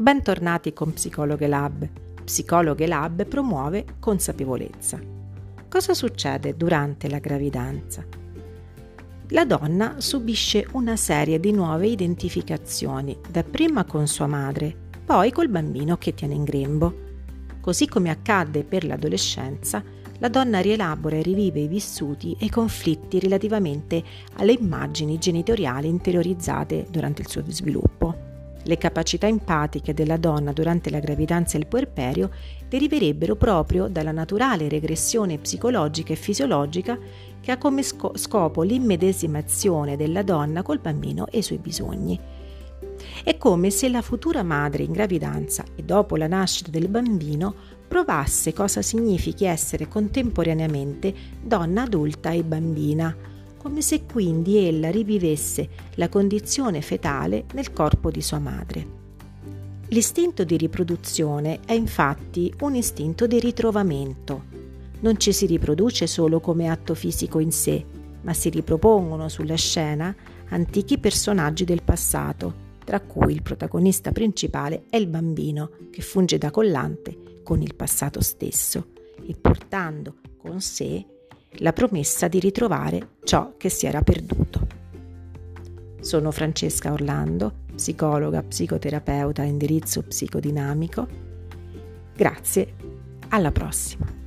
Bentornati con Psicologhe Lab. Psicologhe Lab promuove consapevolezza. Cosa succede durante la gravidanza? La donna subisce una serie di nuove identificazioni, dapprima con sua madre, poi col bambino che tiene in grembo. Così come accadde per l'adolescenza, la donna rielabora e rivive i vissuti e i conflitti relativamente alle immagini genitoriali interiorizzate durante il suo sviluppo. Le capacità empatiche della donna durante la gravidanza e il puerperio deriverebbero proprio dalla naturale regressione psicologica e fisiologica che ha come scopo l'immedesimazione della donna col bambino e i suoi bisogni. È come se la futura madre in gravidanza e dopo la nascita del bambino provasse cosa significhi essere contemporaneamente donna adulta e bambina come se quindi ella rivivesse la condizione fetale nel corpo di sua madre. L'istinto di riproduzione è infatti un istinto di ritrovamento. Non ci si riproduce solo come atto fisico in sé, ma si ripropongono sulla scena antichi personaggi del passato, tra cui il protagonista principale è il bambino, che funge da collante con il passato stesso e portando con sé la promessa di ritrovare ciò che si era perduto. Sono Francesca Orlando, psicologa, psicoterapeuta a indirizzo psicodinamico. Grazie, alla prossima.